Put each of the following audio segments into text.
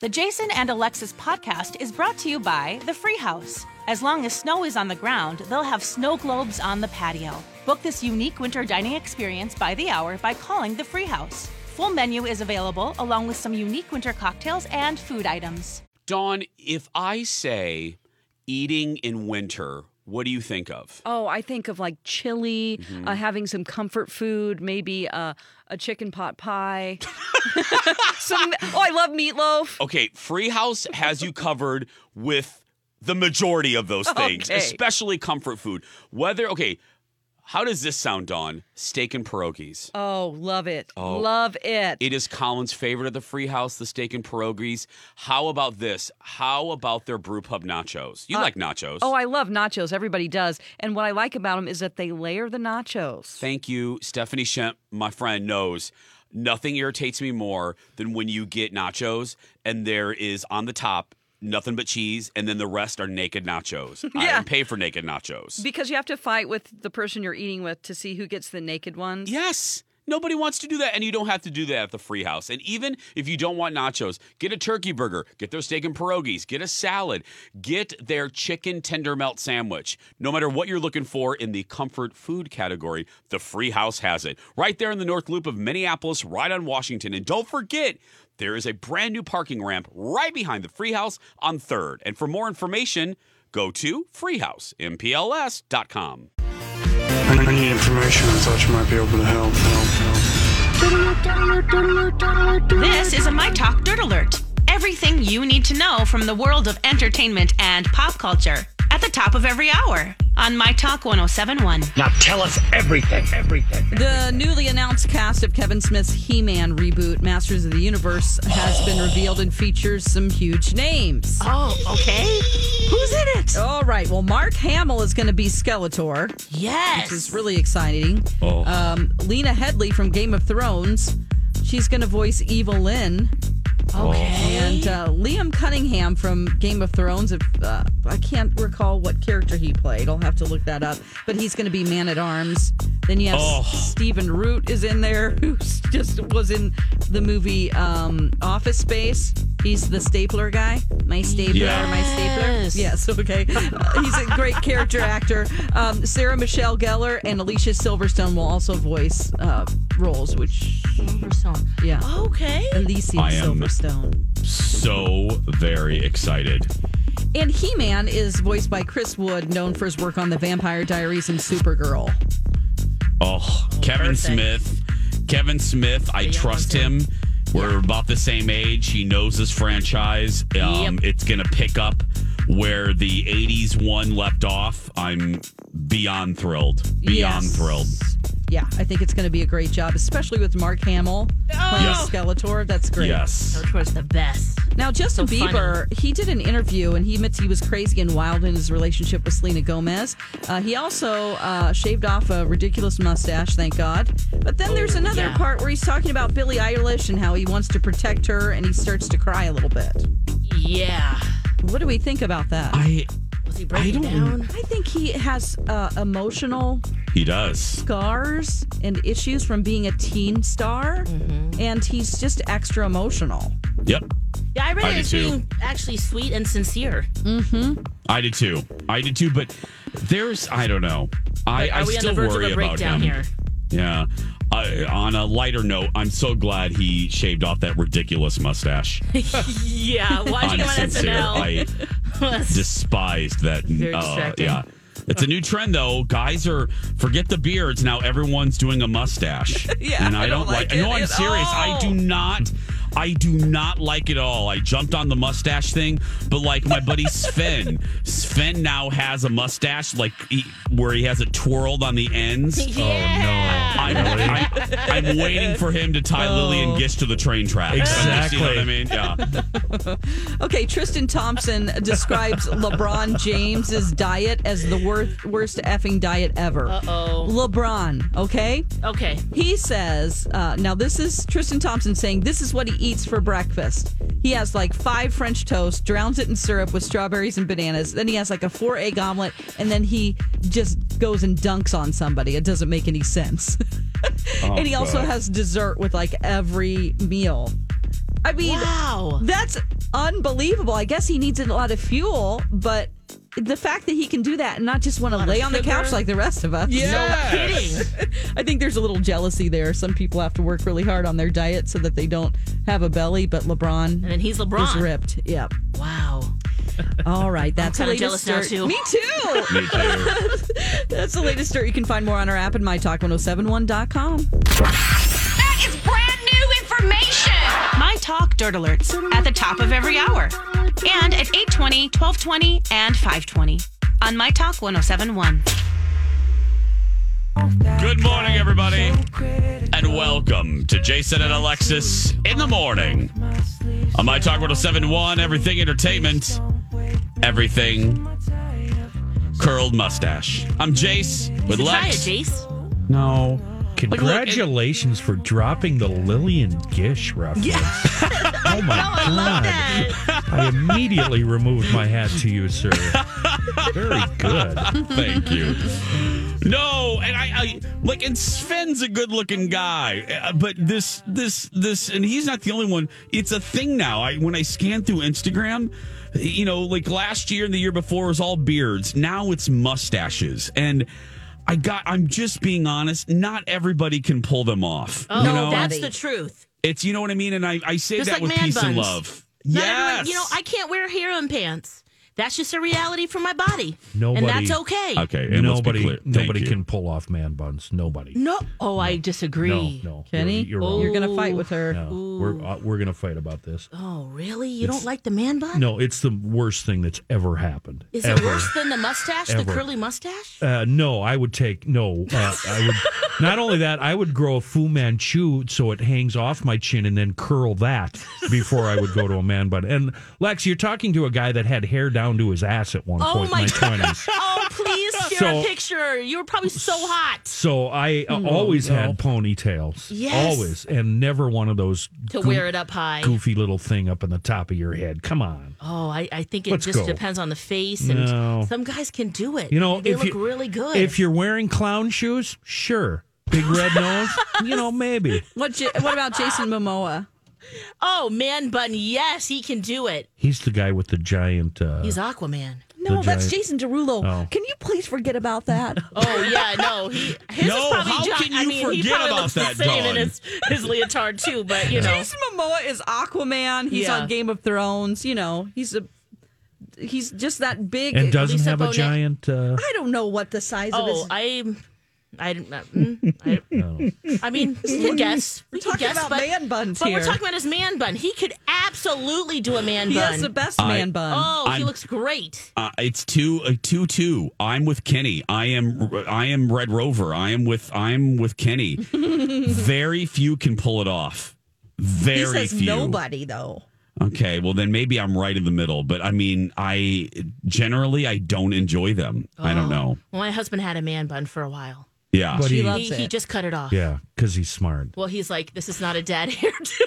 The Jason and Alexis podcast is brought to you by The Free House. As long as snow is on the ground, they'll have snow globes on the patio. Book this unique winter dining experience by the hour by calling The Free House. Full menu is available along with some unique winter cocktails and food items. Dawn, if I say eating in winter, what do you think of? Oh, I think of like chili, Mm-hmm. uh, having some comfort food, maybe uh, a chicken pot pie. some, oh, I love meatloaf. Okay, Freehouse has you covered with the majority of those things, Okay. especially comfort food. Whether, okay, how does this sound, Dawn? Steak and pierogies. Oh, love it. Oh. Love it. It is Colin's favorite of the Free House, the steak and pierogies. How about this? How about their brew pub nachos? You uh, like nachos. Oh, I love nachos. Everybody does. And what I like about them is that they layer the nachos. Thank you. Stephanie Shemp, my friend, knows nothing irritates me more than when you get nachos and there is on the top nothing but cheese and then the rest are naked nachos. I Yeah. didn't pay for naked nachos. Because you have to fight with the person you're eating with to see who gets the naked ones. yes. Nobody wants to do that, and you don't have to do that at the free house. And even if you don't want nachos, get a turkey burger, get their steak and pierogies, get a salad, get their chicken tender melt sandwich. No matter what you're looking for in the comfort food category, the free house has it. Right there in the North Loop of Minneapolis, right on Washington. And don't forget, there is a brand new parking ramp right behind the free house on 3rd. And for more information, go to freehousempls.com. I need information. I thought you might be able to help. help, help. This is a My Talk Dirt Alert. Everything you need to know from the world of entertainment and pop culture at the top of every hour on My Talk 1071. Now tell us everything, everything. The newly announced cast of Kevin Smith's He Man reboot, Masters of the Universe, has been revealed and features some huge names. Oh, okay. Who's in it? All right. Well, Mark Hamill is going to be Skeletor, Yes. which is really exciting. Oh. Um, Lena Headey from Game of Thrones, she's going to voice Evil Lynn. Okay. And uh, Liam Cunningham from Game of Thrones, if uh, I can't recall what character he played, I'll have to look that up. But he's going to be Man at Arms. Then you have Oh. Stephen Root is in there, who just was in the movie um, Office Space. He's the stapler guy. My stapler, Yeah. my stapler. Yes. Yes, okay. Uh, he's a great character actor. Um, Sarah Michelle Gellar and Alicia Silverstone will also voice uh, roles, which, Silverstone. yeah. Okay. Alicia I am- Silverstone. So very excited. And He Man is voiced by Chris Wood, known for his work on The Vampire Diaries and Supergirl. Oh, Kevin perfect. Smith. Kevin Smith, I trust one, him. We're about the same age. He knows his franchise. Um, Yep. It's going to pick up where the 80s one left off. I'm beyond thrilled. Beyond Yes. thrilled. Yeah, I think it's going to be a great job, especially with Mark Hamill playing Yeah. Skeletor. That's great. Yes. was the best. Now, Justin So funny. Bieber, he did an interview and he admits he was crazy and wild in his relationship with Selena Gomez. Uh, he also uh, shaved off a ridiculous mustache, thank God. But then there's another yeah. part where he's talking about Billie Eilish and how he wants to protect her and he starts to cry a little bit. Yeah. What do we think about that? I Was he I breaking don't- down? I think he has uh, emotional he does. scars and issues from being a teen star, and he's just extra emotional. Yep. Yeah, I read I it as too. being actually sweet and sincere. Mm-hmm. I did too. I did too, but there's I don't know. I, Are I we on still the verge worry of a about him. here? Yeah. Uh, on a lighter note, I'm so glad he shaved off that ridiculous mustache. Yeah, watching him on. SNL. I despised that. Uh, yeah. It's a new trend though. Guys are forget the beards now. Everyone's doing a mustache. Yeah, and I, I don't, don't like. like no, it I'm at serious. I do not. I do not like it all. I jumped on the mustache thing, but like my buddy Sven, Sven now has a mustache like he, where he has it twirled on the ends. Yeah. I'm, I, I'm waiting for him to tie Lillian Gish to the train tracks. Exactly. You know what I mean? Yeah. Okay, Tristan Thompson describes LeBron James's diet as the worst worst effing diet ever. Uh-oh. LeBron, okay? Okay. He says, uh, now this is Tristan Thompson saying this is what he eats for breakfast. He has like five French toast, drowns it in syrup with strawberries and bananas. Then he has like a four egg omelet, and then he just goes and dunks on somebody. It doesn't make any sense. Oh, and he also God. has dessert with like every meal. I mean, Wow. that's unbelievable. I guess he needs a lot of fuel, but the fact that he can do that and not just want to lay on the couch like the rest of us. No kidding. I think there's a little jealousy there. Some people have to work really hard on their diet so that they don't have a belly, but LeBron And then he's LeBron. is ripped. Yep. Wow. All right, that's the kinda latest jealous now, dirt. too. Me too. Me too. that's the latest dirt. You can find more on our app at mytalk1071.com. That is brand new information. My Talk Dirt Alerts at the top of every hour. And at 820, 1220, and 520 on My Talk 1071. Good morning, everybody, and welcome to Jason and Alexis in the morning on My Talk 1071, Everything Entertainment, Everything Curled Mustache. I'm Jace with Lex. Jace. No. Congratulations for dropping the Lillian Gish reference. oh my god. I immediately removed my hat to you, sir. Very good. Thank you. No, and I, I like, and Sven's a good-looking guy, uh, but this, this, this, and he's not the only one. It's a thing now. I when I scan through Instagram, you know, like last year and the year before was all beards. Now it's mustaches, and I got. I'm just being honest. Not everybody can pull them off. Oh, you know, that's the truth. it's you know what I mean, and I, I say Just that like with peace and love. Not yes, everyone- you know, I can't wear hair in pants. That's just a reality for my body. Nobody- And that's okay. okay. And let's be nobody clear. Nobody you. can pull off man buns. Nobody. No. Oh, I disagree. No, no. Kenny, You're, you're wrong. you're gonna fight with her. No, we're uh, we're gonna fight about this. Oh, really? You don't like the man bun? No, it's the worst thing that's ever happened. Is ever. it worse than the mustache, the curly mustache? Uh, no, I would take no. Uh, I would not only that. I would grow a Fu Manchu so it hangs off my chin and then curl that before I would go to a man bun. And Lex, you're talking to a guy that had hair down to his ass at one Oh point my in my God. twenties. Oh, please share So- a picture. You were probably so hot. So I uh, always had ponytails, Yes. always, and never one of those To goo- wear it up high. goofy little thing up in the top of your head. Come on. Oh, I, I think it Let's just go. depends on the face, and No. some guys can do it. You know, they if look you, really good. If you're wearing clown shoes, sure. Big red nose, you know, maybe. What? What about Jason Momoa? Oh, man bun, yes, he can do it. He's the guy with the giant. Uh, He's Aquaman. No, The that's giant- Jason Derulo. Oh. Can you please forget about that? Oh yeah, no, he his No, is probably how John- can I you mean, he forget probably about looks that, the same in Dawn? his, his leotard too, but you know. Jason Momoa is Aquaman. He's Yeah. on Game of Thrones. You know, he's a he's just that big. and doesn't Lisa have a Bonet. giant. Uh, I don't know what the size of his. Oh, his. I, I, didn't- uh, mm, I, I mean, we can guess. We can talking guess, about but, man buns but here. we're talking about his man bun. He could absolutely do a man he bun. He has the best man bun. oh, he I'm- looks great. Uh, it's two uh, two two. I'm with Kenny. I am I am Red Rover. I am with I'm with Kenny. Very few can pull it off. he Very says few. nobody though. Okay, well then maybe I'm right in the middle. But I mean, I generally I don't enjoy them. I don't know. Well, my husband had a man bun for a while. Yeah. but She he, loves He, he just cut it off. yeah, because he's smart. Well, he's like, this is not a dad hairdo.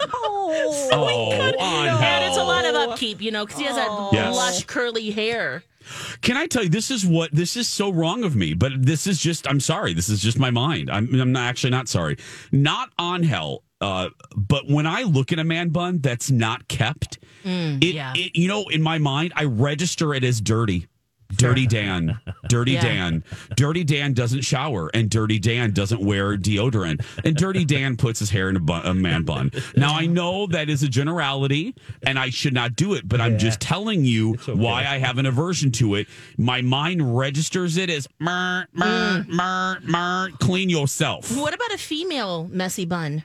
Oh, oh, and it's a lot of upkeep, you know, because he has that Yes. lush curly hair. Can I tell you this is what this is so wrong of me, but this is just I'm sorry. This is just my mind. I'm I'm not actually not sorry. Not on hell. Uh, but when I look at a man bun that's not kept, it, yeah. it you know in my mind I register it as dirty. Dirty Dan. Dirty Yeah. Dan. Dirty Dan doesn't shower and Dirty Dan doesn't wear deodorant. And Dirty Dan puts his hair in a, bun, a man bun. Now, I know that is a generality and I should not do it, but I'm just telling you why I have an aversion to it. My mind registers it as mer, mer, mm. mer, mer, clean yourself. What about a female messy bun?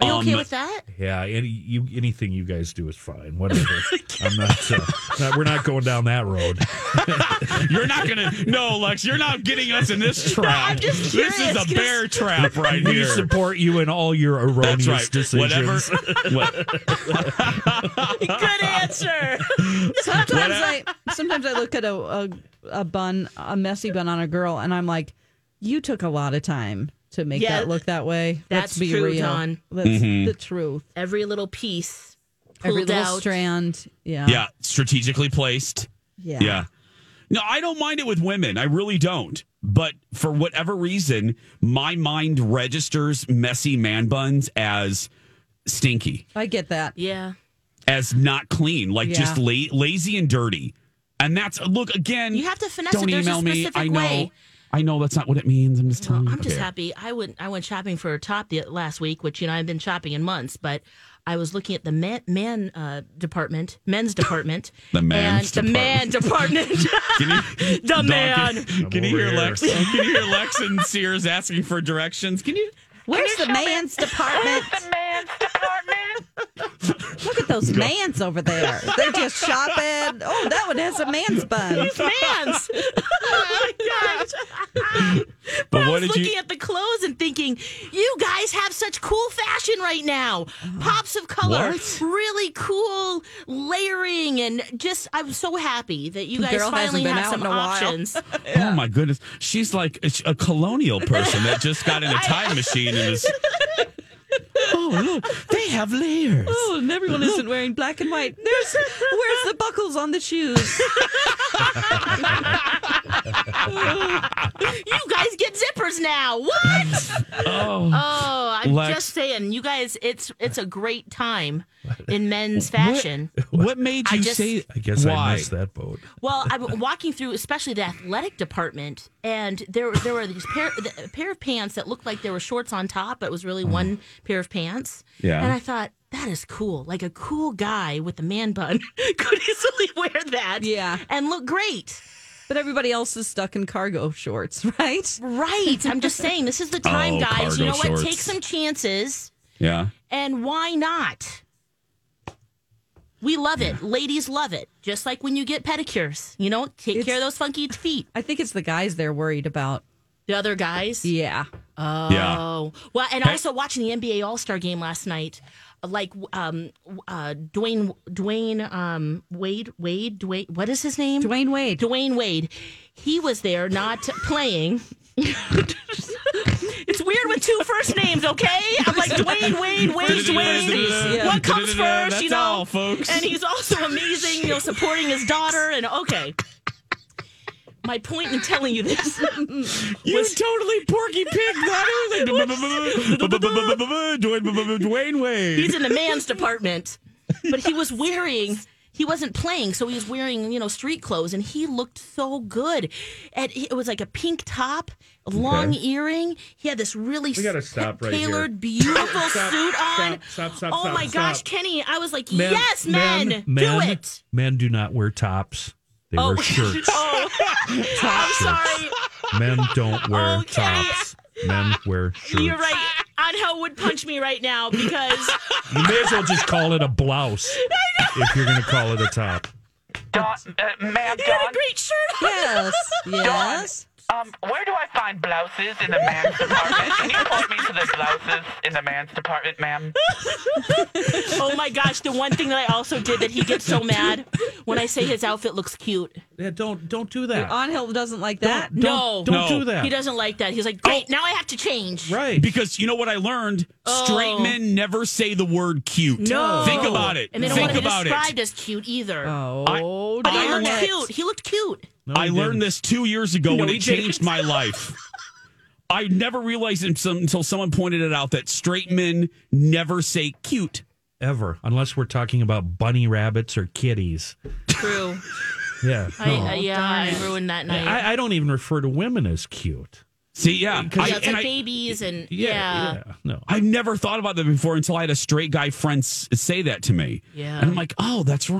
Are you okay Um, with that? Yeah, any you anything you guys do is fine. Whatever. I'm not, uh, not. We're not going down that road. You're not gonna no, Lex. You're not getting us in this trap. I'm just this is a bear trap right We here. support you in all your erroneous That's right. decisions. Whatever. what- Good answer. Sometimes I sometimes I look at a, a a bun, a messy bun on a girl, and I'm like, you took a lot of time to make Yeah, that look that way. that's Let's be true, real. Dawn. That's Mm-hmm. the truth. Every little piece pulled Every little out. strand. Yeah. yeah, strategically placed. Yeah. Yeah. No, I don't mind it with women. I really don't. But for whatever reason, my mind registers messy man buns as stinky, I get that. Yeah. as not clean, like Yeah. just la- lazy and dirty. And that's look again. You have to finesse Don't it. There's a email me. specific I know. way. I know that's not what it means. I'm just telling Well, you. I'm just Okay. happy. I went I went shopping for a top the, last week, which you know I've been shopping in months, but I was looking at the man, man uh, department, men's department, The man's and the man department. Can you, The Dawn, man. Can, can you hear here. Lex? Can you hear Lex and Sears asking for directions? Can you? Where's the man's department? the man's department. Look at those mans over there. They're just shopping. Oh, that one has a man's bun. Man's. My gosh. But I was did looking you? at the clothes and thinking, you guys have such cool fashion right now. Pops of color, What? really cool layering, and just I'm so happy that you guys Girl finally been have out some in a while. options. Oh my goodness, she's like a, a colonial person that just got in a time machine and is. Oh look, they have layers. Oh, and everyone isn't wearing black and white. There's where's the buckles on the shoes? you guys get zippers now. What? Oh, Oh, I'm Lex. just saying, you guys, it's it's a great time in men's fashion. what made I you just- say? I guess why? I missed that boat. Well, I'm walking through, especially the athletic department, and there there were these pair a pair of pants that looked like there were shorts on top, but it was really mm. one pair of pants. Yeah. and I thought that is cool. Like a cool guy with a man bun could easily wear that. Yeah. and look great. But everybody else is stuck in cargo shorts, right? Right. I'm just saying, this is the time, Oh, guys. You cargo know what? Take some chances, Yeah. and why not? We love it. Ladies love it. Just like when you get pedicures, you know, take It's- care of those funky feet. I think it's the guys they're worried about. The other guys. Yeah. Oh, Yeah. well, and also watching the NBA All Star game last night, like um, uh, Dwayne Dwayne um, Wade Wade Dwayne what is his name? Dwayne Wade. Dwayne Wade. He was there, not playing. it's weird with two first names, okay? I'm like Dwayne Wade, Wade Dwayne. What comes first, That's you know? all, folks. And he's also amazing, you know, supporting his daughter. And okay. My point in telling you this You totally Porky Pig that. Dwayne Wade. He's in the man's department, but he was wearing. He wasn't playing, so he was wearing, you know, street clothes, and he looked so good. And it was like a pink top, a long earring. He had this really We gotta stop right here. tailored, beautiful Stop, suit on. stop, stop, stop, oh my gosh. Kenny! I was like, Men- yes, men, do men, it. Men do not wear tops. They wear shirts. oh, I'm sorry. Men don't wear Okay. tops. Men wear shirts. You're right. Angel would punch me right now because You may as well just call it a blouse if you're going to call it a top. Dawn, uh, ma'am, he had Dawn, a great shirt. on. Yes. Yes. Um, where do I find blouses in the man's department? Can you point me to the blouses in the man's department, ma'am? Oh my gosh, the one thing that I also did that he gets so mad when I say his outfit looks cute. Yeah, don't don't do that. Angel doesn't like that. No. Don't No. do that. He doesn't like that. He's like, great, now I have to change. Right. Because you know what I learned? Straight Oh. men never say the word cute. No. Think about it. And they don't Think want to be about described it. as cute either. Oh, but he I looked learned- cute. He looked cute. No, I learned didn't. this two years ago when he it changed didn't. my life. I never realized it until until someone pointed it out that straight men never say cute. ever, unless we're talking about bunny rabbits or kitties. True. Yeah. I, no. uh, yeah, I ruined that night. I, I don't even refer to women as cute. See, yeah, yeah, I, it's and like I- babies and Yeah. yeah. Yeah. No. I've never thought about that before until I had a straight guy friend say that to me. Yeah. and I'm like, oh, that's right.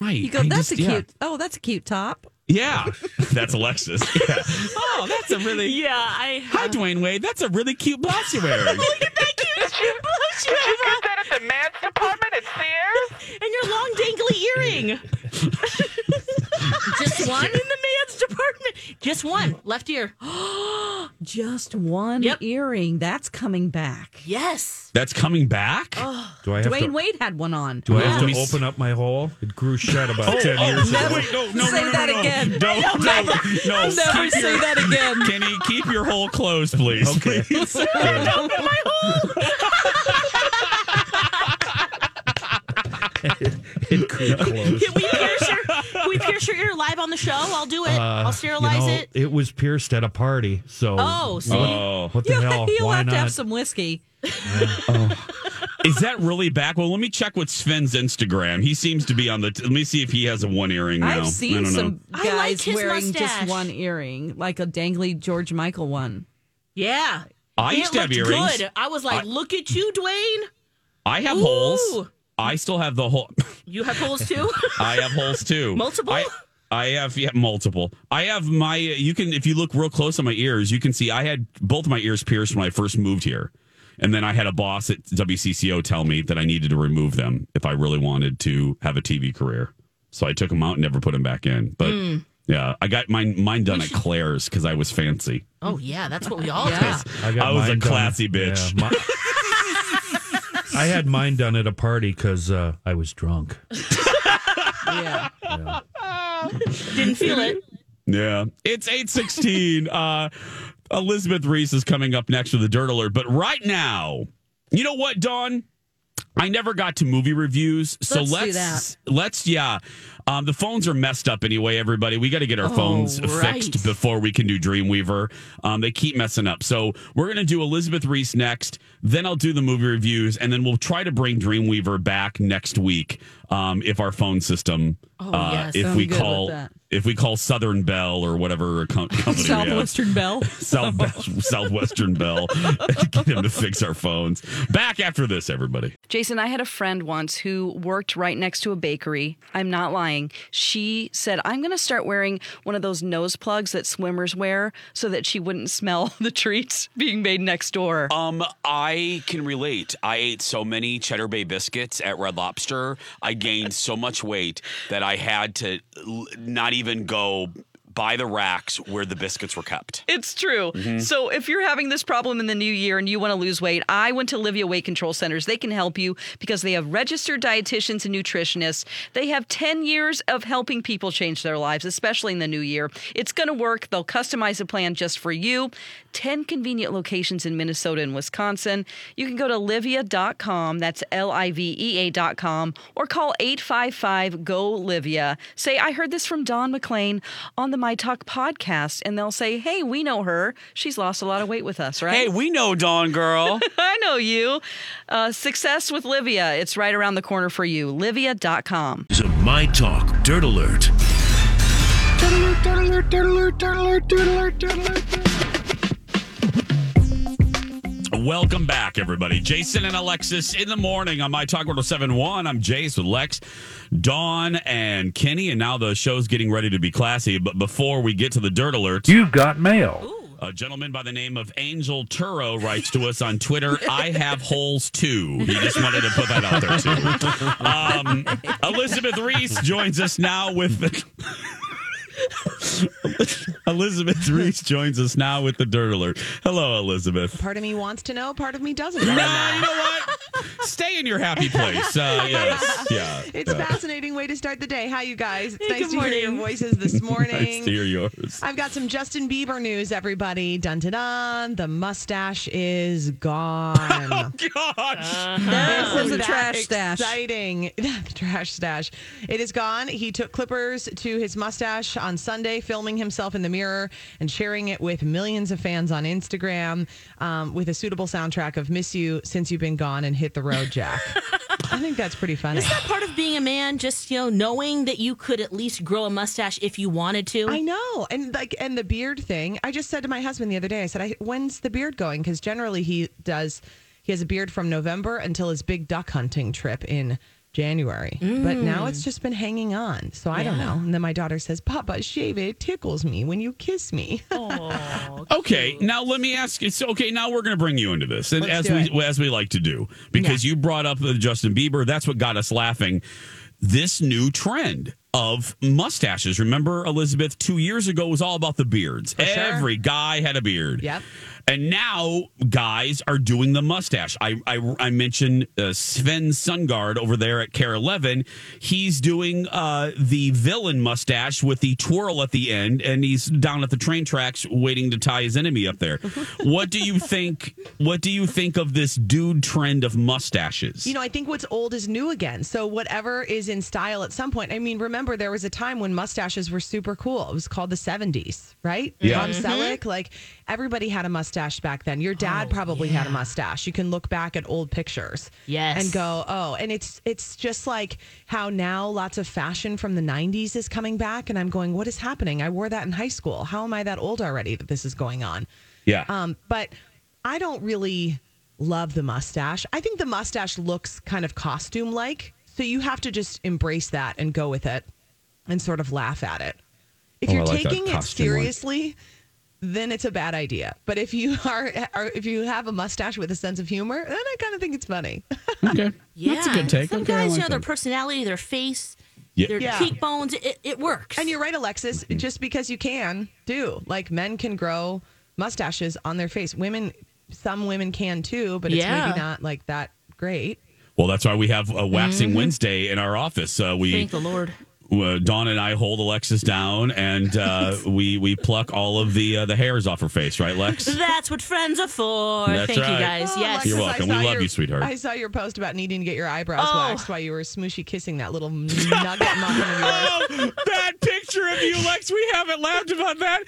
Right. You go, I that's just- a yeah. cute. Oh, that's a cute top. Yeah, that's Alexis. Yeah. Oh, that's a really. Yeah, I. Hi, Dwayne Wade. That's a really cute blouse you're wearing. Look at that cute cute blush you Did you have get that at the men's department at Sears? and your long dangly earring. Just one in the man's department. Just one left ear. Just one Yep. earring. That's coming back. Yes. That's coming back. Do I have Dwayne to? Wade had one on. Do I have to open up my hole? It grew shut about oh, ten oh, years no, ago. wait, no, no, Say no, no, that no, again. No, no, no. Never keep say your- that again. Kenny, keep your hole closed, please. Okay. Please. it grew close. Can we pierce your can we pierce your ear live on the show? I'll do it. I'll sterilize Uh, you know, it. It was pierced at a party. So Oh, see? Oh, what the You'll, hell? you'll Why have to have some whiskey. is that really back? Well, let me check with Sven's Instagram. He seems to be on the. T- let me see if he has a one earring now. I've I seen don't know. some I guys like his wearing mustache. just one earring, like a dangly George Michael one. Yeah. I used it to have earrings. Good. I was like, I- look at you, Dwayne. I have Ooh. holes. I still have the hole. You have holes too. I have holes too. Multiple? I, I have yeah, multiple. I have my. You can if you look real close on my ears, you can see I had both of my ears pierced when I first moved here, and then I had a boss at WCCO tell me that I needed to remove them if I really wanted to have a TV career. So I took them out and never put them back in. But Hmm. yeah, I got mine mine done at Claire's because I was fancy. oh yeah, that's what we all Yeah. do. I, got I was a mine done- classy bitch. Yeah, my- I had mine done at a party because uh, I was drunk. Yeah. Didn't feel it. Yeah. It's 816. uh, Elizabeth Ries is coming up next with the Dirt Alert. But right now, you know what, Dawn? I never got to movie reviews. So Let's let's let's yeah. Um, the phones are messed up anyway, everybody. We got to get our Oh, phones right. fixed before we can do Dreamweaver. Um, they keep messing up. So we're going to do Elizabeth Ries next. Then I'll do the movie reviews. And then we'll try to bring Dreamweaver back next week um, if our phone system, Oh, uh, yes. if I'm we call if we call Southern Bell or whatever com- company we. Southwestern Bell. South Southwestern Bell. Get him to fix our phones. Back after this, everybody. Jason, I had a friend once who worked right next to a bakery. I'm not lying. She said, I'm going to start wearing one of those nose plugs that swimmers wear so that she wouldn't smell the treats being made next door. Um, I can relate. I ate so many Cheddar Bay biscuits at Red Lobster. I gained so much weight that I had to not even go by the racks where the biscuits were kept. It's true. Mm-hmm. So if you're having this problem in the new year and you want to lose weight, I went to Livea Weight Control Centers. They can help you because they have registered dietitians and nutritionists. They have 10 years of helping people change their lives, especially in the new year. It's going to work. They'll customize a plan just for you. 10 convenient locations in Minnesota and Wisconsin. You can go to livea.com, that's L I V E A.com, or call 855 GO Livea. Say, I heard this from Dawn McLean on the My Talk podcast, and they'll say, Hey, we know her. She's lost a lot of weight with us, right? Hey, we know Dawn Girl. I know you. Uh, success with Livea. It's right around the corner for you. Livea.com. It's a My Talk Dirt Alert. Welcome back, everybody. Jason and Alexis in the morning on My Talk 1071. I'm Jace with Lex, Dawn, and Kenny. And now the show's getting ready to be classy. But before we get to the dirt alert, You've got mail. a gentleman by the name of Angel Turo writes to us on Twitter, I have holes too. He just wanted to put that out there, too. Um, Elizabeth Ries joins us now with. Elizabeth Ries joins us now with the dirt alert. Hello, Elizabeth. Part of me wants to know, part of me doesn't. No, you know. know what? Stay in your happy place. Uh, yes, yeah. It's yeah. a fascinating way to start the day. Hi, you guys. It's Hey, nice good to hear your voices this morning. Nice to hear yours. I've got some Justin Bieber news, everybody. Dun dun dun. The mustache is gone. Oh gosh! That was Isn't a trash stash. Exciting. the trash stash. It is gone. He took clippers to his mustache on Sunday, filming himself in the mirror and sharing it with millions of fans on Instagram um, with a suitable soundtrack of Miss You Since You've Been Gone and Hit the Road, Jack. I think that's pretty funny. Is that part of being a man? Just you know, knowing that you could at least grow a mustache if you wanted to. I know, and like, and the beard thing. I just said to my husband the other day. I said, I, "When's the beard going?" Because generally he does. He has a beard from November until his big duck hunting trip in January. But now it's mm. just been hanging on. So I don't know. And then my daughter says, "Papa, shave it. It tickles me when you kiss me." Okay, now let me ask you. So, okay, now we're going to bring you into this, and Let's as do we as we like to do, because you brought up Justin Bieber. That's what got us laughing. This new trend of mustaches. Remember, Elizabeth, two years ago was all about the beards. sure. Every guy had a beard. Yep. And now guys are doing the mustache. I I, I mentioned uh, Sven Sundgaard over there at KARE 11. He's doing uh, the villain mustache with the twirl at the end, and he's down at the train tracks waiting to tie his enemy up there. what do you think? What do you think of this dude trend of mustaches? You know, I think what's old is new again. So whatever is in style at some point. I mean, remember there was a time when mustaches were super cool. It was called the 70s, right? Yeah. Tom Selleck, like everybody had a mustache back then. Your dad probably had a mustache. You can look back at old pictures. Yes. And go, "Oh, and it's it's just like how now lots of fashion from the 90s is coming back and I'm going, "What is happening? I wore that in high school. How am I that old already that this is going on?" yeah. Um, but I don't really love the mustache. I think the mustache looks kind of costume like. So you have to just embrace that and go with it and sort of laugh at it. If Oh, you're like taking it seriously, one. Seriously, then it's a bad idea. But if you are, are if you have a mustache with a sense of humor, then I kind of think it's funny. okay. Yeah, That's a good take. Some Okay, I guys, like you know, their personality, their face, Yeah. their Yeah. cheekbones, it, it works. And you're right, Alexis. Just because you can, do like men can grow mustaches on their face. Women, some women can too, but it's Yeah. maybe not like that great. Well, that's why we have a waxing Wednesday in our office. Uh, we Thank the Lord. Uh, Dawn and I hold Alexis down, and uh, we we pluck all of the uh, the hairs off her face, right, Lex? That's what friends are for. That's Thank right. you guys. Oh, yes. Alexis, You're welcome. We love your- you, sweetheart. I saw your post about needing to get your eyebrows Oh. waxed while you were smooshy kissing that little nugget muffin of yours. Oh, that picture of you, Lex. We haven't laughed about that.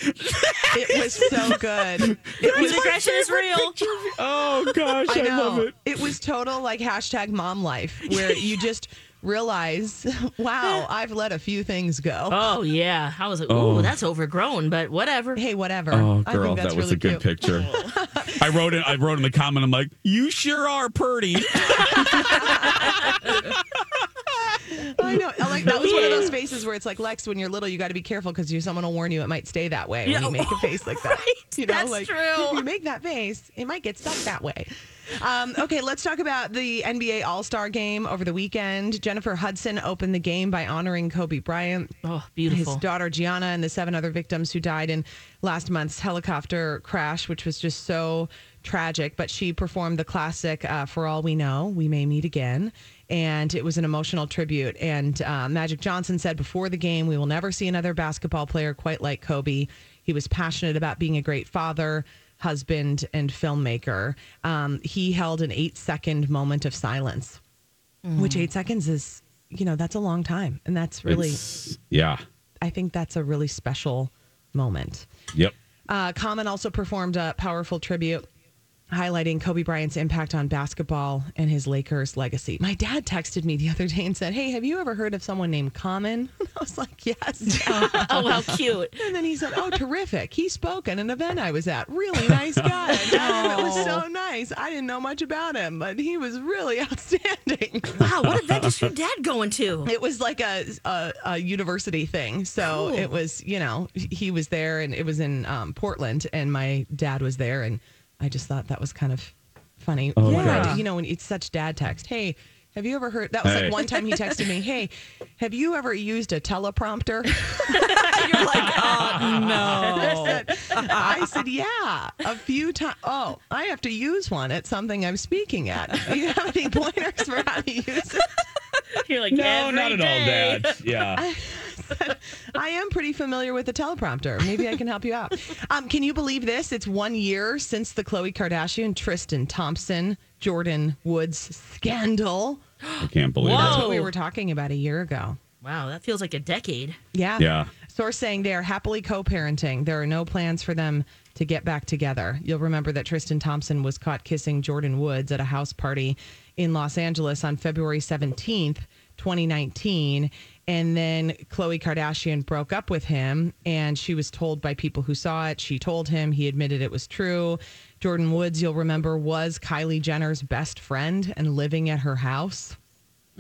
It was so good. It was aggression is real. Oh gosh, I I, love it. It was total like hashtag mom life where you just realize, wow, I've let a few things go. Oh yeah, I was like, Oh. that's overgrown, but whatever. Hey, whatever. Oh, I think girl, that's that was really a good cute. picture. I wrote it. I wrote in the comment. I'm like, you sure are pretty. I know. I Like that was one of those faces where it's like Lex, when you're little, you got to be careful because you someone will warn you it might stay that way when Yeah, you make a face like that. You know, That's like true. if you make that face, it might get stuck that way. Um, okay, let's talk about the NBA All Star Game over the weekend. Jennifer Hudson opened the game by honoring Kobe Bryant. Oh, beautiful. His daughter Gianna and the seven other victims who died in last month's helicopter crash, which was just so tragic. But she performed the classic uh, "For All We Know, We May Meet Again," and it was an emotional tribute. And uh, Magic Johnson said before the game, "We will never see another basketball player quite like Kobe. He was passionate about being a great father." Husband and filmmaker. Um, he held an eight second moment of silence, which eight seconds is, you know, that's a long time. And that's really, It's- yeah. I think that's a really special moment. Yep. Uh, Common also performed a powerful tribute highlighting Kobe Bryant's impact on basketball and his Lakers legacy. My dad texted me the other day and said, Hey, have you ever heard of someone named Common? I was like, Yes. oh, how cute. And then he said, Oh, terrific. He spoke at an event I was at. Really nice guy. it was so nice. I didn't know much about him, but he was really outstanding. Wow, what event is your dad going to? It was like a, a, a university thing. So Cool. it was, you know, he was there and it was in um, Portland and my dad was there. And I just thought that was kind of funny. Oh, When I you know, when it's such dad text. Hey, have you ever heard? That was Hey. like one time he texted me, Hey, have you ever used a teleprompter? You're like, oh, no. I said, Yeah, a few times. Oh, I have to use one at something I'm speaking at. Do you have any pointers for how to use it? You're like, No, not at all, day. Dad. Yeah. I am pretty familiar with the teleprompter. Maybe I can help you out. Um, can you believe this? It's one year since the Khloe Kardashian, Tristan Thompson, Jordyn Woods scandal. I can't believe That's it. what we were talking about a year ago. Wow, that feels like a decade. Yeah. Yeah. Source saying they are happily co parenting. There are no plans for them to get back together. You'll remember that Tristan Thompson was caught kissing Jordyn Woods at a house party in Los Angeles on February 17th, 2019. And then Khloe Kardashian broke up with him, and she was told by people who saw it. She told him, he admitted it was true. Jordyn Woods, you'll remember, was Kylie Jenner's best friend and living at her house.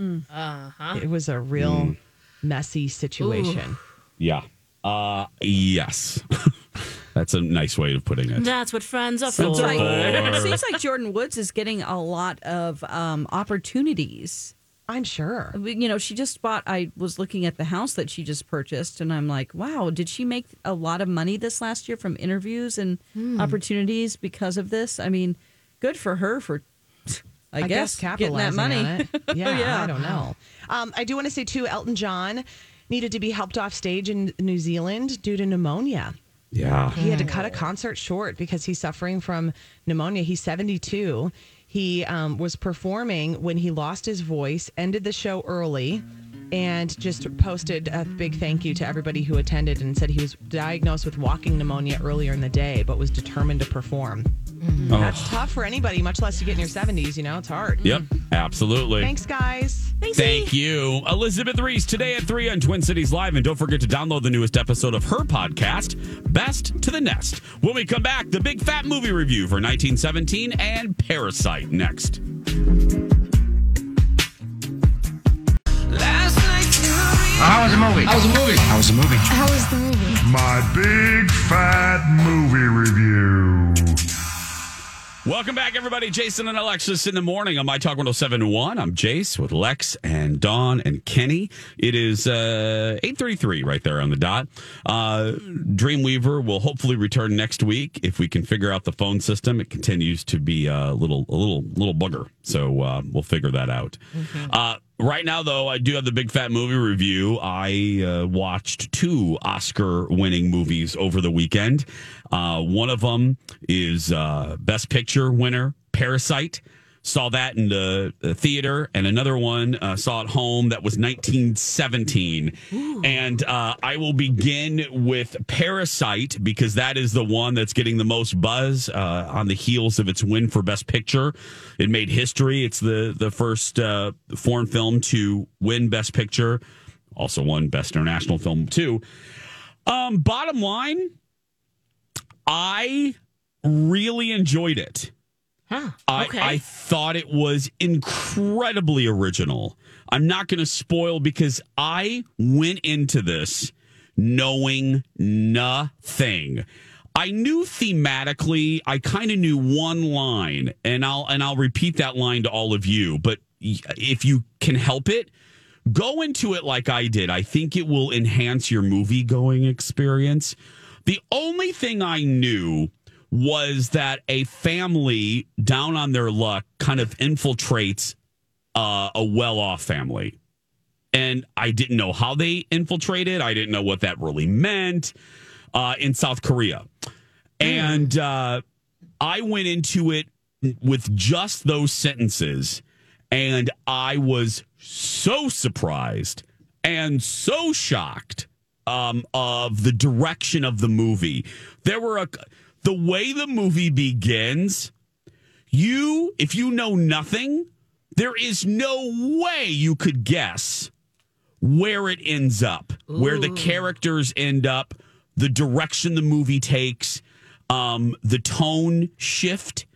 Uh-huh. It was a real messy situation. Yeah. Uh, yes. That's a nice way of putting it. That's what friends are Seems for. like, it seems like Jordyn Woods is getting a lot of um, opportunities. I'm sure. You know, she just bought. I was looking at the house that she just purchased, and I'm like, wow, did she make a lot of money this last year from interviews and Hmm. opportunities because of this? I mean, good for her for, I, guess, getting that capitalizing money. on it. Yeah, Yeah. I don't know. Um, I do want to say too, Elton John needed to be helped off stage in New Zealand due to pneumonia. Yeah. He had to cut a concert short because he's suffering from pneumonia. He's 72. He um, was performing when he lost his voice, ended the show early, and just posted a big thank you to everybody who attended and said he was diagnosed with walking pneumonia earlier in the day, but was determined to perform. Mm-hmm. Oh. That's tough for anybody, much less you get in your 70s. You know, it's hard. Yep, absolutely. Thanks, guys. Thank you. Elizabeth Ries today at 3 on Twin Cities Live. And don't forget to download the newest episode of her podcast, Best to the Nest. When we come back, the big fat movie review for 1917 and Parasite next. Movie? How was the movie? How was the movie? How was the movie? My big fat movie review. Welcome back, everybody. Jason and Alexis in the morning on My Talk 1071. I'm Jace with Lex and Dawn and Kenny. It is uh, 833 right there on the dot. Uh, Dreamweaver will hopefully return next week if we can figure out the phone system. It continues to be a little, a little, little bugger. So uh, we'll figure that out. Uh, right now, though, I do have the big fat movie review. I uh, watched two Oscar winning movies over the weekend. Uh, one of them is uh, Best Picture winner, Parasite. Saw that in the, the theater, and another one uh, saw at home. That was 1917. And uh, I will begin with Parasite because that is the one that's getting the most buzz uh, on the heels of its win for Best Picture. It made history. It's the the first uh, foreign film to win Best Picture. Also won Best International Film too. Um, bottom line, I really enjoyed it. Huh. I, Okay. I thought it was incredibly original. I'm not going to spoil because I went into this knowing nothing. I knew thematically, I kind of knew one line, and I'll and I'll repeat that line to all of you. But if you can help it, go into it like I did. I think it will enhance your movie going experience. The only thing I knew was that a family down on their luck kind of infiltrates uh, a well off family. And I didn't know how they infiltrated. I didn't know what that really meant uh, in South Korea. And uh, I went into it with just those sentences. And I was so surprised and so shocked um, of the direction of the movie. There were a the way the movie begins You, if you know nothing, there is no way you could guess where it ends up, where the characters end up, the direction the movie takes, um, the tone shift.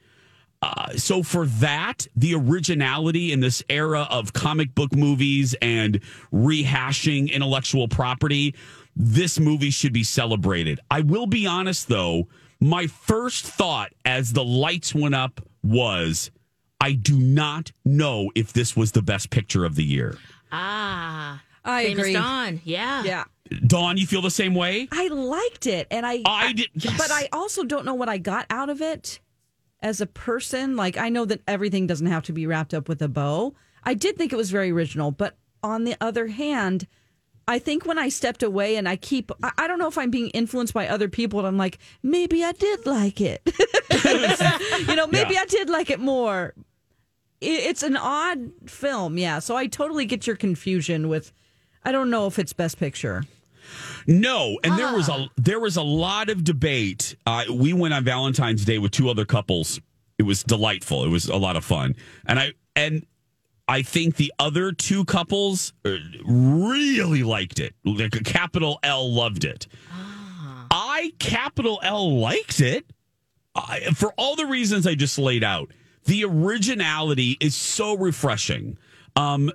Uh, so for that, the originality in this era of comic book movies and rehashing intellectual property, this movie should be celebrated. I will be honest though, my first thought as the lights went up was I do not know if this was the best picture of the year. Ah, I famous agree. Dawn. Yeah, Yeah. Dawn, you feel the same way? I liked it, and I, I did- yes. but I also don't know what I got out of it as a person. Like I know that everything doesn't have to be wrapped up with a bow. I did think it was very original, but on the other hand, I think when I stepped away and I keep, I, I don't know if I'm being influenced by other people, and I'm like, maybe I did like it. you know, maybe Yeah. I did like it more. It, it's an odd film, yeah. So I totally get your confusion with. I don't know if it's Best Picture. No, and there was a there was a lot of debate. Uh, we went on Valentine's Day with two other couples. It was delightful. It was a lot of fun, and I and I think the other two couples uh, really liked it. Like a capital L loved it. I capital L liked it I, for all the reasons I just laid out. The originality is so refreshing. Um,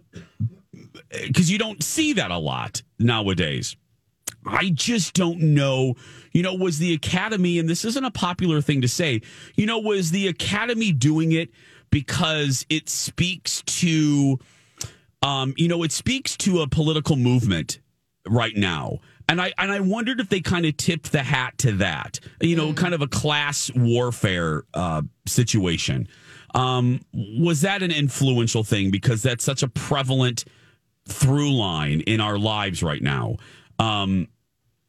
because you don't see that a lot nowadays. I just don't know. You know, was the Academy, and this isn't a popular thing to say, you know, was the Academy doing it because it speaks to, um, you know, it speaks to a political movement right now. And I and I wondered if they kind of tipped the hat to that, you know, kind of a class warfare uh, situation. Um, was that an influential thing because that's such a prevalent through line in our lives right now? Um,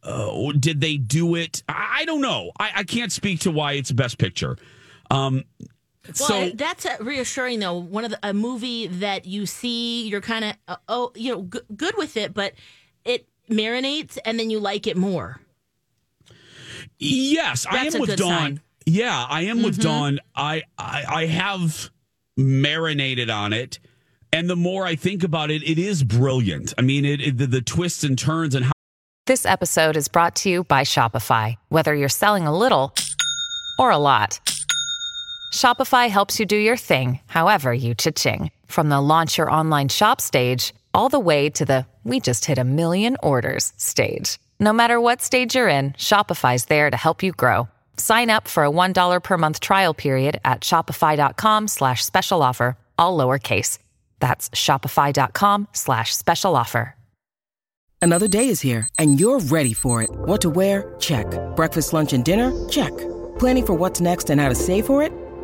uh, did they do it? I, I don't know. I, I can't speak to why it's best picture. Um, Well, so that's uh, reassuring, though. One of the, a movie that you see, you're kind of uh, oh, you know, g- good with it, but it marinates, and then you like it more. Yes, I am a with good Dawn. sign. Yeah, I am with Mhm. Dawn. I, I I have marinated on it, and the more I think about it, it is brilliant. I mean, it, it the, the twists and turns and how. This episode is brought to you by Shopify. Whether you're selling a little or a lot, Shopify helps you do your thing, however you cha-ching. From the launch your online shop stage, all the way to the we just hit a million orders stage. No matter what stage you're in, Shopify's there to help you grow. Sign up for a $1 per month trial period at shopify.com slash special offer, all lowercase. That's shopify.com slash special offer. Another day is here, and you're ready for it. What to wear? Check. Breakfast, lunch, and dinner? Check. Planning for what's next and how to save for it?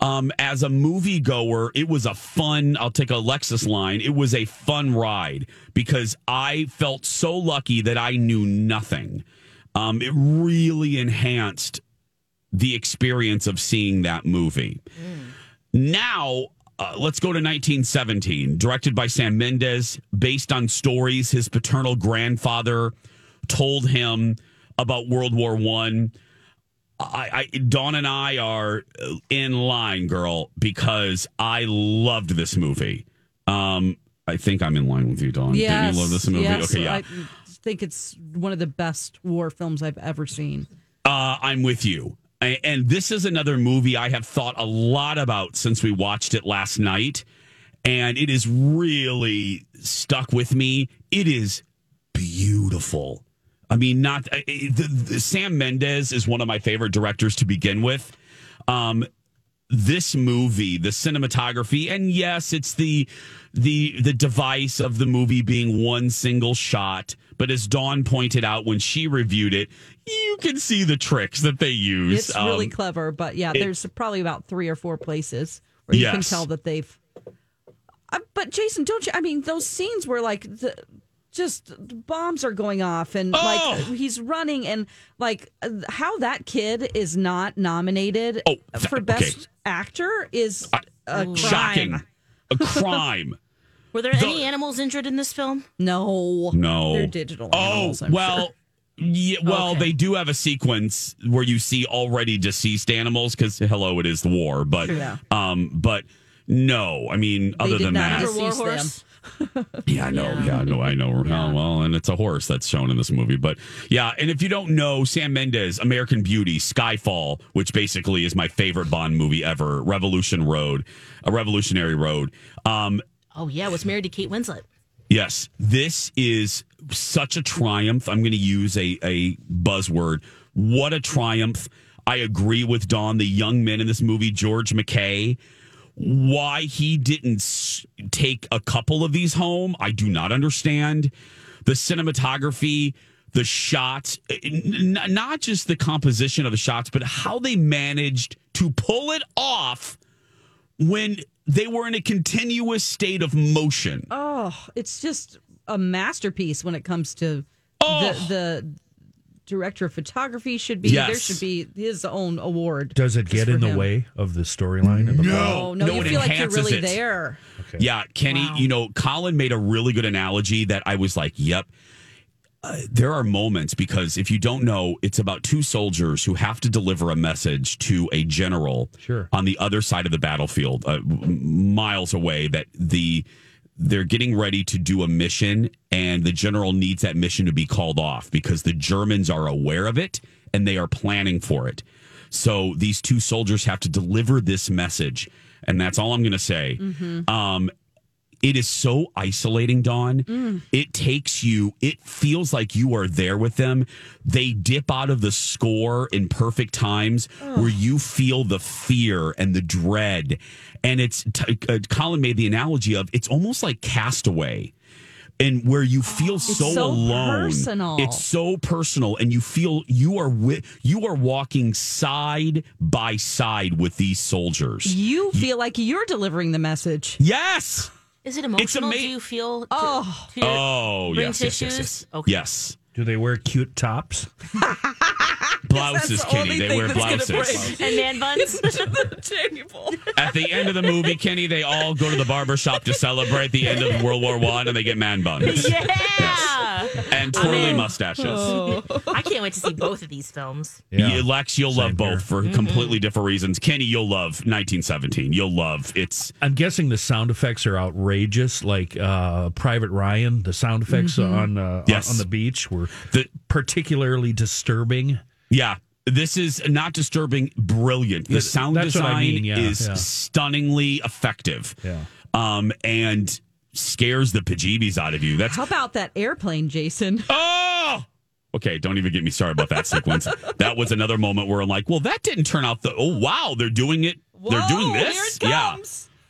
Um, as a moviegoer, it was a fun. I'll take a Lexus line. It was a fun ride because I felt so lucky that I knew nothing. Um, it really enhanced the experience of seeing that movie. Now, uh, let's go to 1917, directed by Sam Mendes, based on stories his paternal grandfather told him about World War One. I, I, Dawn and I are in line, girl, because I loved this movie. Um, I think I'm in line with you, Dawn. Yes, Didn't you love this movie? yes, okay, yeah. I think it's one of the best war films I've ever seen. Uh, I'm with you. A- And this is another movie I have thought a lot about since we watched it last night. And it is really stuck with me. It is beautiful. I mean, not uh, the, the, Sam Mendes is one of my favorite directors to begin with. Um, this movie, the cinematography, and yes, it's the the the device of the movie being one single shot. But as Dawn pointed out when she reviewed it, you can see the tricks that they use. It's really Um, clever, but yeah, it- there's probably about three or four places where you can tell that they've. Uh, but Jason, don't you? I mean, those scenes where like the just bombs are going off and Oh! like he's running and like uh, how that kid is not nominated Oh, th- for best actor is a crime. Shocking. A crime. Were there any animals injured in this film? No. No. They're digital Oh, animals, I'm well. sure. Yeah, well, Okay. they do have a sequence where you see already deceased animals because hello, it is the war. But, Yeah. um, but no, I mean, They other did than not that, decease War them. Yeah, I know. Yeah, I know. I know. Well, and it's a horse that's shown in this movie. But yeah, and if you don't know, Sam Mendes, American Beauty, Skyfall, which basically is my favorite Bond movie ever, Revolution Road, a Revolutionary Road. Um, Oh yeah, was married to Kate Winslet. Yes, this is such a triumph. I'm going to use a, a buzzword. What a triumph. I agree with Dawn, the young men in this movie, George McKay. Why he didn't take a couple of these home, I do not understand. The cinematography, the shots, eh, n- n- not just the composition of the shots, but how they managed to pull it off when they were in a continuous state of motion. Oh, it's just a masterpiece when it comes to Oh. the the director of photography should be Yes. there should be his own award. Does it get in the him. way of the storyline? of the plot? Oh, no, No, you it feel like you're really it. there. Yeah, Kenny, you know, Colin made a really good analogy that I was like, yep. Uh, there are moments because if you don't know, it's about two soldiers who have to deliver a message to a general Sure. on the other side of the battlefield, uh, miles away. That the they're getting ready to do a mission, and the general needs that mission to be called off because the Germans are aware of it and they are planning for it. So these two soldiers have to deliver this message, and that's all I'm going to say. Um, it is so isolating, Dawn. It takes you, it feels like you are there with them. They dip out of the score in perfect times where you feel the fear and the dread. And it's, t- uh, Colin made the analogy of it's almost like Castaway. And where you feel so, so alone, personal. it's so personal, and you feel you are with you are walking side by side with these soldiers. You feel like you're delivering the message. Yes, Is it emotional? ama- Do you feel? To, Oh. to Oh, bring yes, yes, yes, yes. Okay. Yes. Do they wear cute tops? Blouses, the Kenny. They wear blouses. And man buns. table. At the end of the movie, Kenny, they all go to the barber shop to celebrate the end of World War One, and they get man buns yeah. and twirly in. mustaches. I can't wait to see both of these films. Yeah. Lex, you'll love both for Mm-hmm. completely different reasons. Kenny, you'll love 1917. You'll love it's. I'm guessing the sound effects are outrageous, like uh, Private Ryan. The sound effects Mm-hmm. on uh, Yes. on the beach were The, particularly disturbing. yeah, this is not disturbing, brilliant. The Yeah, sound that's what I design mean, yeah, is yeah. stunningly effective. Yeah. Um, and scares the bejeebies out of you. That's How about that airplane, Jason? Oh! Okay, don't even get me started about that sequence. that was another moment where I'm like, well, that didn't turn out the. Oh, wow, they're doing it. they're doing this. here it Yeah.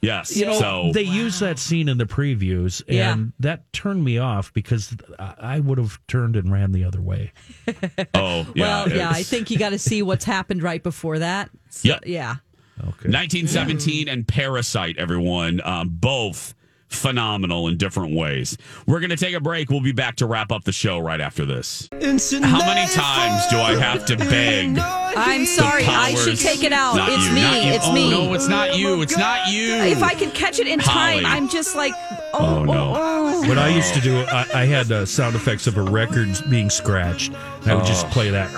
Yes. You know, so they use that scene in the previews, and Yeah. that turned me off because I I would have turned and ran the other way. oh, yeah. well, yeah, I think you got to see what's happened right before that. So, Yep. Yeah. Okay. 1917 and Parasite, everyone, um, both phenomenal in different ways. We're going to take a break. We'll be back to wrap up the show right after this. How many times do I have to beg? I'm sorry. I should take it out. Not It's you, me. not. It's Oh, me. No, it's not you. It's not you. If I can catch it in time, Holly. I'm just like, oh, Oh, no. oh. What I used to do, I, I had uh, sound effects of a record being scratched. I would just Oh. play that.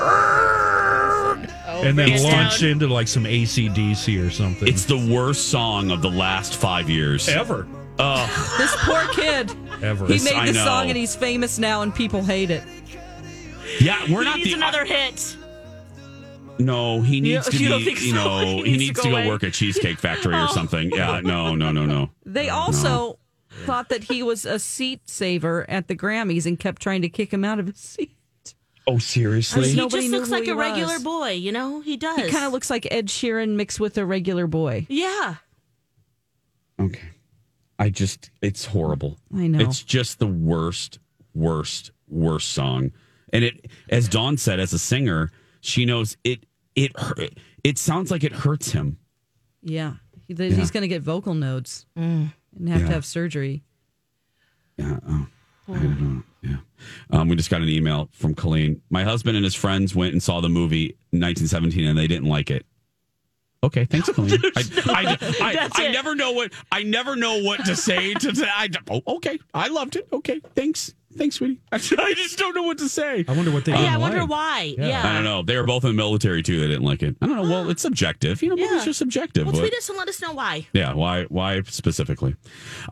and then It's launch down. into like some ACDC or something. It's the worst song of the last five years. ever. Oh, This poor kid. Ever. He made I the song and he's famous now, and people hate it. yeah, we're He not needs the another hit. No, he needs to you be. don't think You so? know, He he needs needs, to to go go work at Cheesecake Factory or Oh. something. Yeah, no, no, no, no. They also thought that he was a seat saver at the Grammys and kept trying to kick him out of his seat. Oh, seriously? He just looks like he a regular was. boy, you know? He does. He kind of looks like Ed Sheeran mixed with a regular boy. Yeah. Okay. I just, it's horrible. I know. It's just the worst, worst, worst song. And it, as Dawn said, as a singer, she knows it. It hurt. It sounds like it hurts him. Yeah. He, that Yeah. He's going to get vocal nodes and have Yeah. to have surgery. Yeah. Oh, I don't know. Um, we just got an email from Colleen. My husband and his friends went and saw the movie 1917 and they didn't like it. Okay, thanks, Colleen. I, I, I, That's I it. never know what I never know what to say to. to I, oh, okay, I loved it. Okay, thanks, thanks, sweetie. I, just don't know what to say. I wonder what they. yeah, I wonder like. why. Yeah. I don't know. They were both in the military too. They didn't like it. I don't know. Well, it's subjective. You know, Yeah. it's just subjective. Well, but- tweet us and let us know why. yeah, why? Why specifically?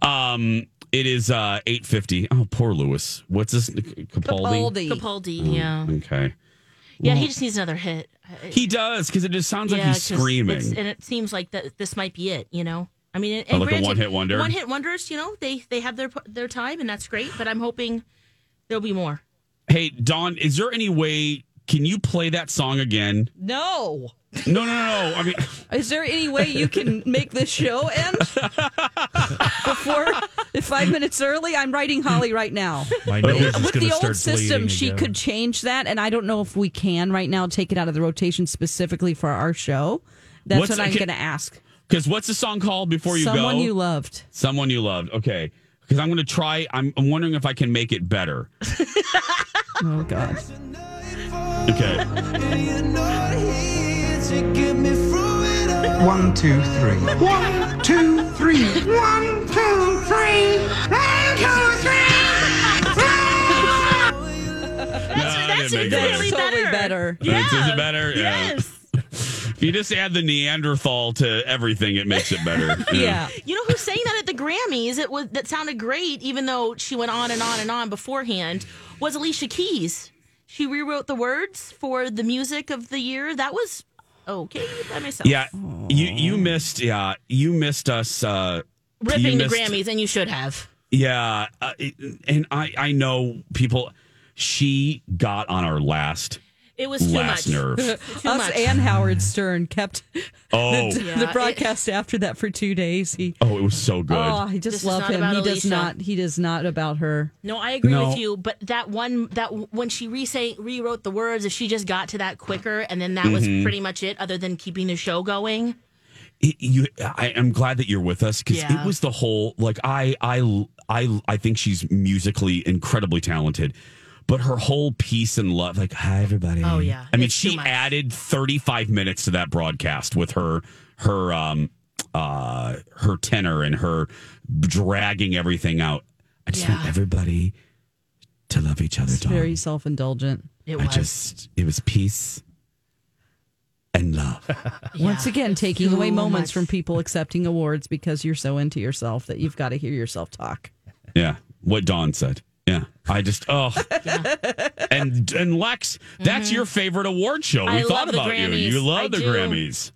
Um, it is uh eight fifty. Oh, poor Lewis. What's this? Capaldi. Capaldi. Capaldi, yeah. Okay. Yeah, he just needs another hit. He does because it just sounds like he's screaming. and it seems like that this might be it. You know, I mean, and, Oh, like a granted, one-hit wonder? One hit wonders, you know, they they have their their time, and that's great. But I'm hoping there'll be more. Hey, Don, is there any way? Can you play that song again? No. No, no, no. no. I mean, Is there any way you can make this show end before five minutes early? I'm writing Holly right now. My nose is With gonna the old system, she again. could change that, and I don't know if we can right now take it out of the rotation specifically for our show. That's What's- what I'm going to ask. because what's the song called before you Someone go? Someone you loved. Someone you loved. Okay. Because I'm going to try. I'm, I'm wondering if I can make it better. Oh God. Okay. One, two, three. One, two, three. One, two, three. One, two, three. That's didn't make it infinitely Totally better. better. Is it better? Yeah. Yes. If you just add the Neanderthal to everything, it makes it better. Yeah. You know who sang that at the Grammys? It was that sounded great, even though she went on and on and on beforehand. Was Alicia Keys? She rewrote the words for the music of the year. That was okay by myself. Yeah. You you missed. Yeah. You missed us. Uh, ripping the missed- Grammys, and you should have. Yeah. Uh, it- and I I know people. She got on our last It was too last much. nerve. Too Us much. and Howard Stern kept Oh. the, Yeah, the it- broadcast after that for two days. He Oh, it was so good. oh, I just is love him. about He does not. He does not about her. No, I agree No. with you. But that one, that when she re rewrote the words, if she just got to that quicker, and then that was Mhm. pretty much it, other than keeping the show going. it, you I, I'm glad that you're with us because Yeah. it was the whole like I I I I think she's musically incredibly talented. But her whole peace and love, like hi everybody. Oh, yeah. I mean, It's she added 35 minutes to that broadcast with her her um uh her tenor and her dragging everything out. I just want everybody to love each other. It's very self indulgent. It I was. just it was peace and love. Once Yeah. again, taking away moments much. from people accepting awards because you're so into yourself that you've got to hear yourself talk. Yeah, what Dawn said. Yeah, I just oh, and and Lex, that's your favorite award show. We Mm-hmm. I thought love about you. Grammys. You love I the do. Grammys.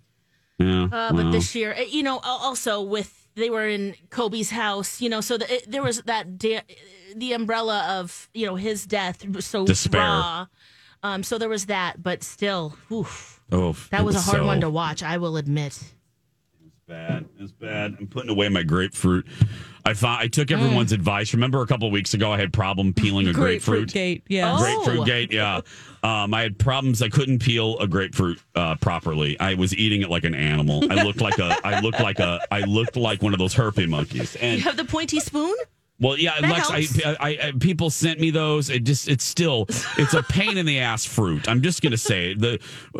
Yeah, Uh, but well, this year, uh, you know, also with they were in Kobe's house, you know, so the, it, there was that da- the umbrella of you know his death so Despair. raw. Um, so there was that, but still, oof, oh, that it was, a hard so one to watch. I will admit. It's bad. It's bad. I'm putting away my grapefruit. I found I took everyone's advice. Remember a couple of weeks ago, I had problem peeling a grapefruit. gate, yeah. Oh. Grapefruit gate, yeah. Um, I had problems. I couldn't peel a grapefruit uh, properly. I was eating it like an animal. I looked like a. I looked like a. I looked like one of those herpy monkeys. And You have the pointy spoon. Well, yeah, That Lex, I. I, I, people sent me those. It just, it's still, it's a pain in the ass fruit. I'm just gonna say the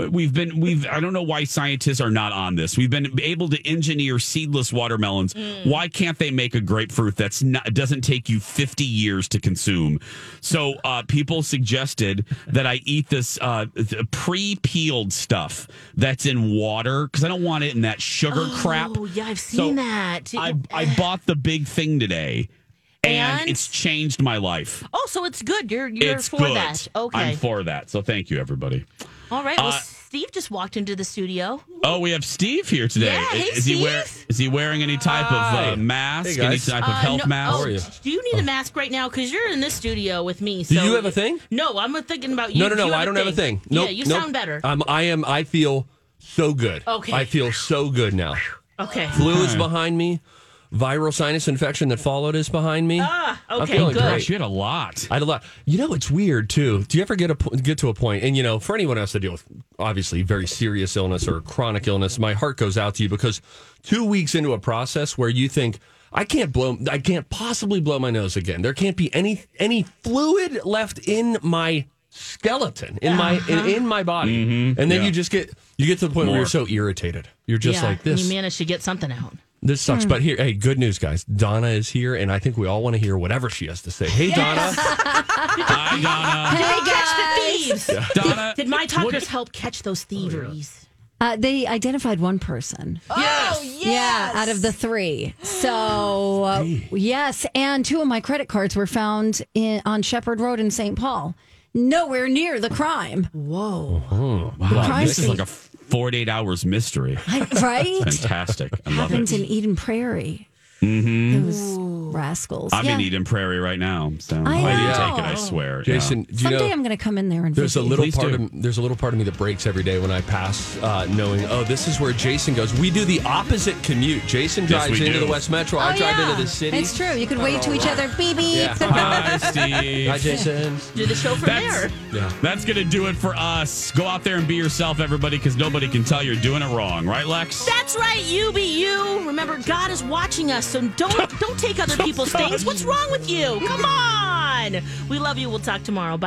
we've been, we've. I don't know why scientists are not on this. We've been able to engineer seedless watermelons. Why can't they make a grapefruit that's not doesn't take you 50 years to consume? So uh, people suggested that I eat this uh, pre-peeled stuff that's in water because I don't want it in that sugar crap. Oh yeah, I've So seen that. I, I bought the big thing today, and, And? it's changed my life. oh, so it's good. You're you're it's for good. that. Okay. I'm for that. So thank you, everybody. All right. Well, Uh, Steve just walked into the studio. Oh, we have Steve here today. Yeah, hey, is he wear, Steve. is he wearing any type of uh, mask? Hey, any guys. type of Uh, health no- mask? oh, are you? Do you need a mask right now? Because you're in this studio with me. Do So you have a thing? No, I'm thinking about you. No, no, Do no. you I don't have a thing. yeah, Nope, you nope. sound better. Um, I am. I feel so good. Okay. I feel so good now. okay. Flu is behind me. Viral sinus infection that followed is behind me. Ah, okay, good. great. Gosh, you had a lot. I had a lot. You know, it's weird too. Do you ever get a get to a point, and you know, for anyone else to deal with obviously very serious illness or chronic illness, my heart goes out to you because two weeks into a process where you think I can't blow. I can't possibly blow my nose again. There can't be any any fluid left in my skeleton in my in, in my body. Mhm, And then yeah. you just get you get to the point where you're so irritated. You're just Yeah, like and this. You manage to get something out. This sucks. Hmm. But here, hey, good news, guys. Donna is here, and I think we all want to hear whatever she has to say. Hey, Donna. Hi, Donna. Did they catch the thieves? Yeah. Donna, Did my talkers what- help catch those thieveries? Uh, they identified one person. Yes. Yeah, out of the three. So, uh, yes, and two of my credit cards were found in, on Shepherd Road in St. Paul. Nowhere near the crime. Whoa. Oh, The wow. crime This is scene. like a 48 hours mystery. right? Fantastic. I love Happened it. in Eden Prairie. Mm-hmm. Those rascals. I'm yeah. in Eden Prairie right now, so I I, didn't know. take it. I swear. Jason, Yeah. do you Someday know? I'm going to come in there and There's a visit. little Please part do. of there's a little part of me that breaks every day when I pass, uh, knowing oh this is where Jason goes. We do the opposite commute. Jason Yes, drives we into do. the West Metro. Oh, I drive yeah. into the city. It's true. You could wave to each other. Beep, beep. Yeah. Hi, Steve. Hi, Jason. Do the show from That's- there. Yeah. That's going to do it for us. Go out there and be yourself, everybody, because nobody can tell you're doing it wrong. Right, Lex? That's right, you be you. Remember, God is watching us, so don't don't take other people's things. What's wrong with you? Come on. We love you. We'll talk tomorrow. Bye.